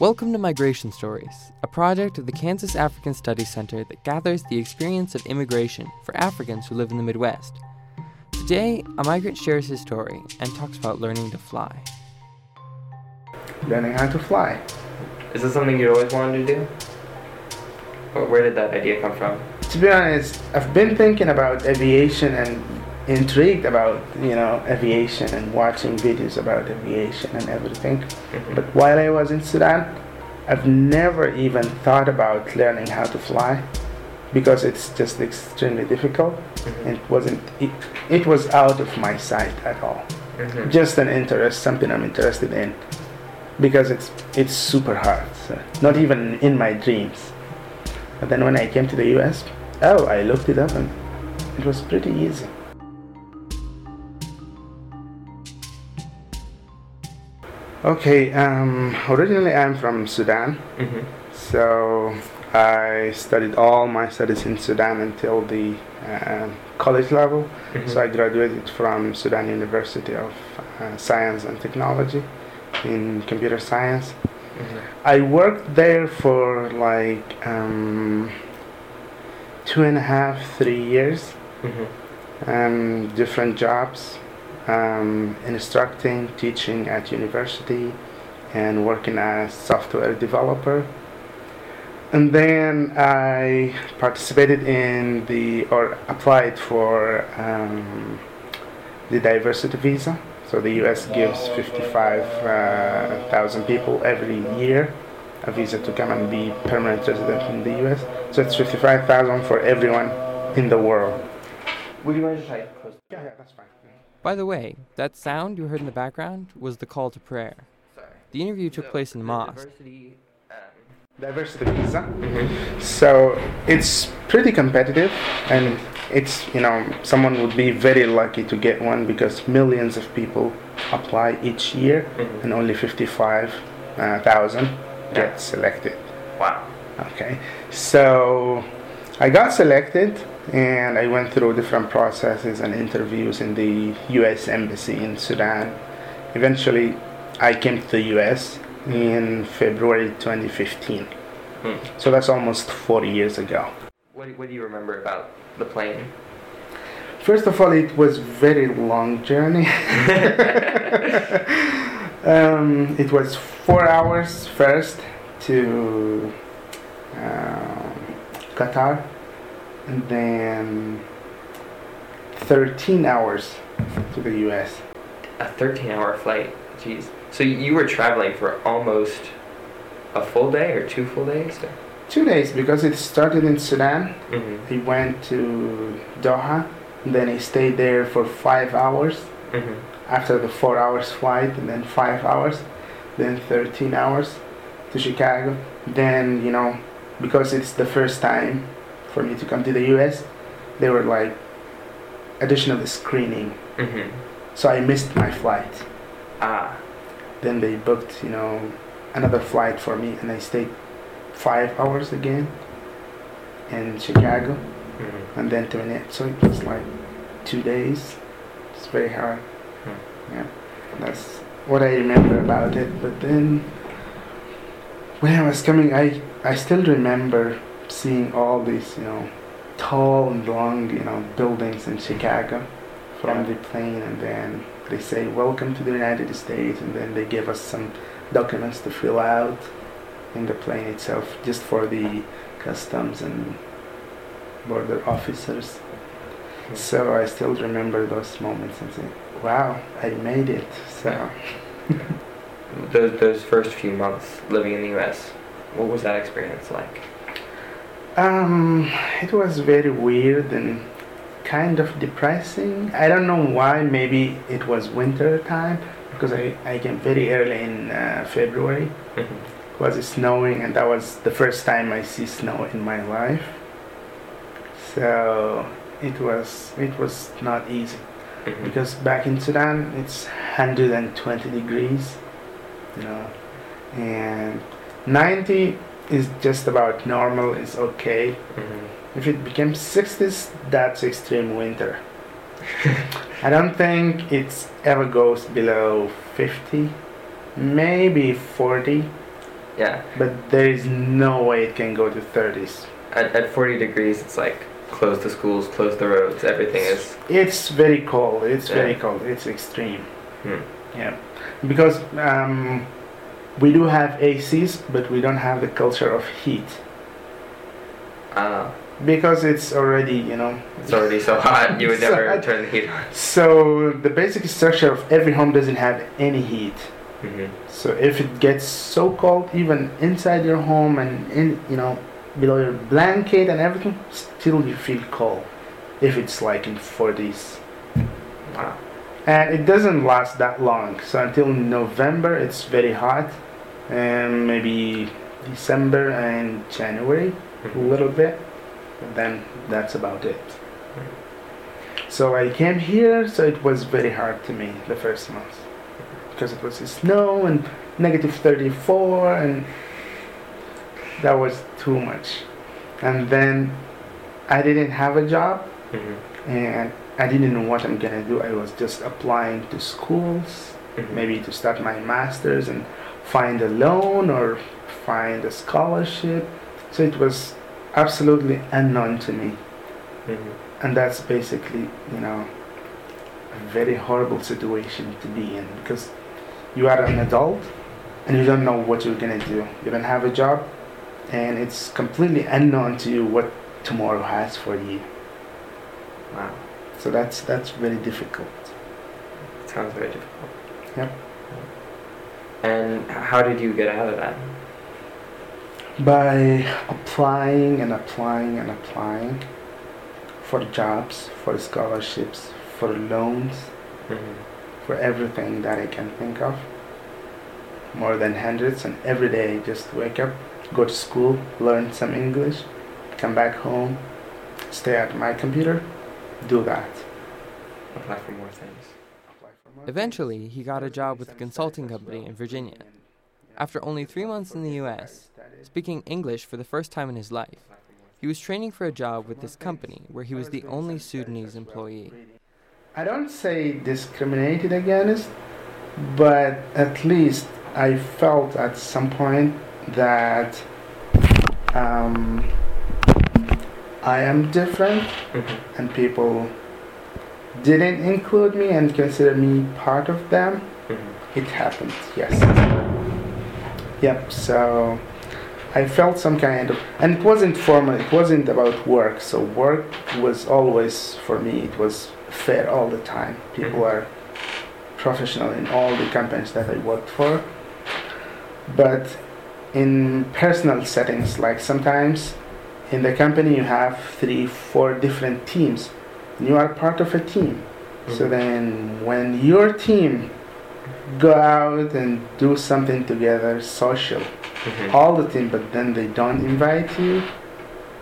Welcome to Migration Stories, a project of the Kansas African Studies Center that gathers the experience of immigration for Africans who live in the Midwest. Today, a migrant shares his story and talks about learning to fly. Learning how to fly. Is this something you always wanted to do? Or where did that idea come from? To be honest, I've been thinking about aviation and intrigued about you know aviation and watching videos about aviation and everything. Mhm. But while I was in Sudan, I've never even thought about learning how to fly because it's just extremely difficult. Mhm. It wasn't. It, it was out of my sight at all. Mhm. Just an interest, something I'm interested in, because it's it's super hard. So not even in my dreams. But then when I came to the U.S., oh, I looked it up and it was pretty easy. Okay, um, originally I'm from Sudan, Mhm. so I studied all my studies in Sudan until the uh, college level. Mhm. So I graduated from Sudan University of uh, Science and Technology in computer science. Mhm. I worked there for like um, two and a half, three years, Mhm. um, different jobs, um, instructing, teaching at university, and working as software developer. And then I participated in the or applied for um, the diversity visa. So the U.S. gives 55,000 people every year a visa to come and be permanent resident in the U.S. So it's 55,000 for everyone in the world. Would you mind just like close? Yeah, yeah, that's fine. By the way, that sound you heard in the background was the call to prayer. Sorry. The interview took place in the mosque. Diversity. Um, Diversity visa. mhm. So it's pretty competitive, and it's you know someone would be very lucky to get one because millions of people apply each year, Mhm. and only fifty-five uh, thousand get selected. Wow. Okay, so I got selected, and I went through different processes and interviews in the U.S. embassy in Sudan. Eventually, I came to the U.S. in February 2015. Hmm. So that's almost 40 years ago. What, do- what do you remember about the plane? First of all, it was very long journey. um, it was four hours first to um, Qatar, and then 13 hours to the U.S. A 13-hour flight. Jeez. So you were traveling for almost a full day or two full days? Two days because it started in Sudan. Mm-hmm. He went to Doha, and then he stayed there for five hours. Mm-hmm. after the four hours flight and then five hours then 13 hours to chicago then you know because it's the first time for me to come to the us they were like additional screening Mm-hmm. so i missed my flight Ah. then they booked you know another flight for me and i stayed five hours again in chicago Mm-hmm. and then to Minneapolis. so it was like two days it's very hard Hmm. yeah that's what i remember about it but then when i was coming i i still remember seeing all these you know tall and long you know buildings in chicago from the plane and then they say welcome to the united states and then they give us some documents to fill out in the plane itself just for the customs and border officers so I still remember those moments and say, wow, I made it. So Those, those first few months living in the U.S., what was that experience like? Um, it was very weird and kind of depressing. I don't know why. Maybe it was winter time because I, I came very early in uh, February. Mm-hmm. It was snowing and that was the first time I see snow in my life. So it was it was not easy. Mm-hmm. because back in Sudan it's 120 degrees, you know, and 90 is just about normal, is okay. Mm-hmm. If it becomes 60s, that's extreme winter. I don't think it's ever goes below 50, maybe 40, Yeah. But there is no way it can go to 30s. At, at 40 degrees, it's like close the schools, close the roads, everything is. It's very cold. It's Yeah. very cold. It's extreme. Hmm. Yeah, because um, we do have ACs, but we don't have the culture of heat Ah, because it's already, you know. it's already so hot, you would never hot. turn the heat on. So the basic structure of every home doesn't have any heat. hmm So if it gets so cold, even inside your home and in, you know, below your blanket and everything, still you feel cold. If it's like in 40s. Wow. And it doesn't last that long. So until november it's very hot. And maybe december and january a Mhm. little bit. Then that's about it. So i came here so it was very hard to me the first month because it was snow and negative 34 and that was too much. And then i didn't have a job. Mhm. and I didn't know what I'm gonna do. I was just applying to schools, Mhm. maybe to start my master's and find a loan or find a scholarship. So it was absolutely unknown to me, Mhm. and that's basically, you know, a very horrible situation to be in because you are an adult and you don't know what you're gonna do. You don't have a job, and it's completely unknown to you what tomorrow has for you. Wow. So that's that's very difficult. Sounds very difficult. Yep. And how did you get out of that? by applying and applying and applying for jobs, for scholarships, for loans, Mhm. for everything that I can think of. More than hundreds, and every day just wake up, go to school, learn some English, come back home, stay at my computer, do that. Apply for more things. Eventually, he got a job with a consulting company in Virginia. After only three months in the US, speaking English for the first time in his life, he was training for a job with this company where he was the only Sudanese employee. I don't say discriminated against, but at least I felt at some point that um, I am different Mhm. and people didn't include me and consider me part of them. Mhm. It happened, yes. Yep, so I felt some kind of, and it wasn't formal, it wasn't about work. So work was always, for me, it was fair all the time. People Mhm. are professional in all the companies that I worked for. But in personal settings, like sometimes in the company you have three, four different teams, and you are part of a team. So Mhm. then when your team go out and do something together, social, Mhm. all the team, but then they don't invite you,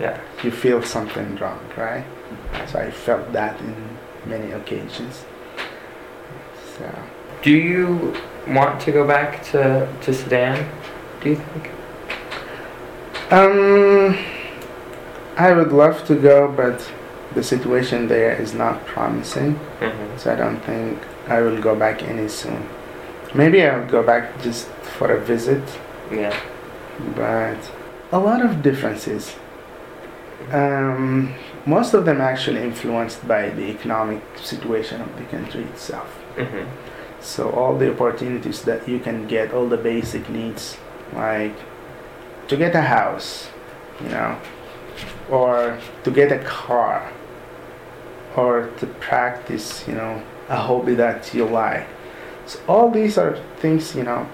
Yeah. you feel something wrong, right? So I felt that in many occasions. So Do you want to go back to, to Sudan? Do you think? um, I would love to go, but the situation there is not promising. Mhm. So I don't think I will go back any soon. Maybe I'll go back just for a visit, Yeah. but a lot of differences. Um, most of them actually influenced by the economic situation of the country itself. Mhm. So all the opportunities that you can get, all the basic needs, like to get a house, you know, or to get a car, or to practice, you know, a hobby that you like. So all these are things, you know,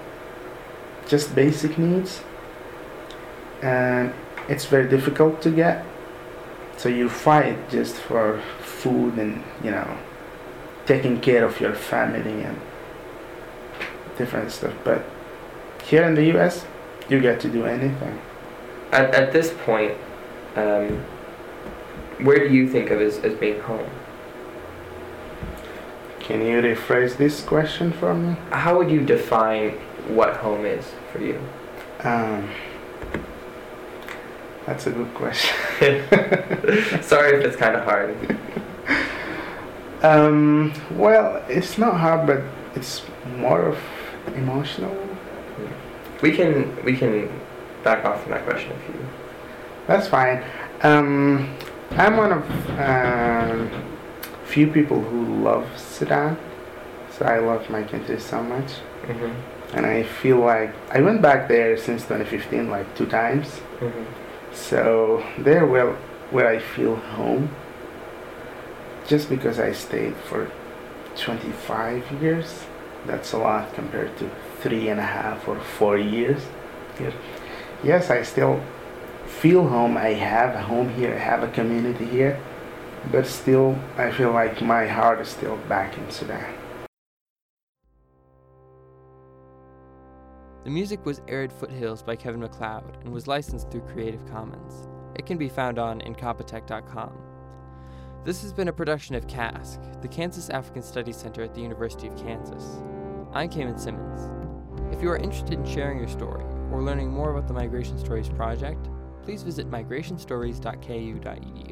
just basic needs, and it's very difficult to get. So you fight just for food and you know, taking care of your family and different stuff. But here in the U.S., you get to do anything. At, at this point, um, where do you think of as, as being home? Can you rephrase this question for me? How would you define what home is for you? Um, that's a good question. Sorry if it's kind of hard. Um, well, it's not hard, but it's more of emotional. We can we can back off from that question if you. That's fine. Um, I'm one of um, few people who love Sudan. So I love my country so much. Mm-hmm. And I feel like I went back there since 2015 like two times. Mm-hmm. So there where, where I feel home. Just because I stayed for 25 years, that's a lot compared to three and a half or four years here. Yes, I still feel home. I have a home here. I have a community here. But still, I feel like my heart is still back in Sudan. The music was Arid Foothills by Kevin MacLeod and was licensed through Creative Commons. It can be found on Incompetech.com. This has been a production of CASC, the Kansas African Studies Center at the University of Kansas. I'm Cayman Simmons. If you are interested in sharing your story or learning more about the Migration Stories project, please visit migrationstories.ku.edu.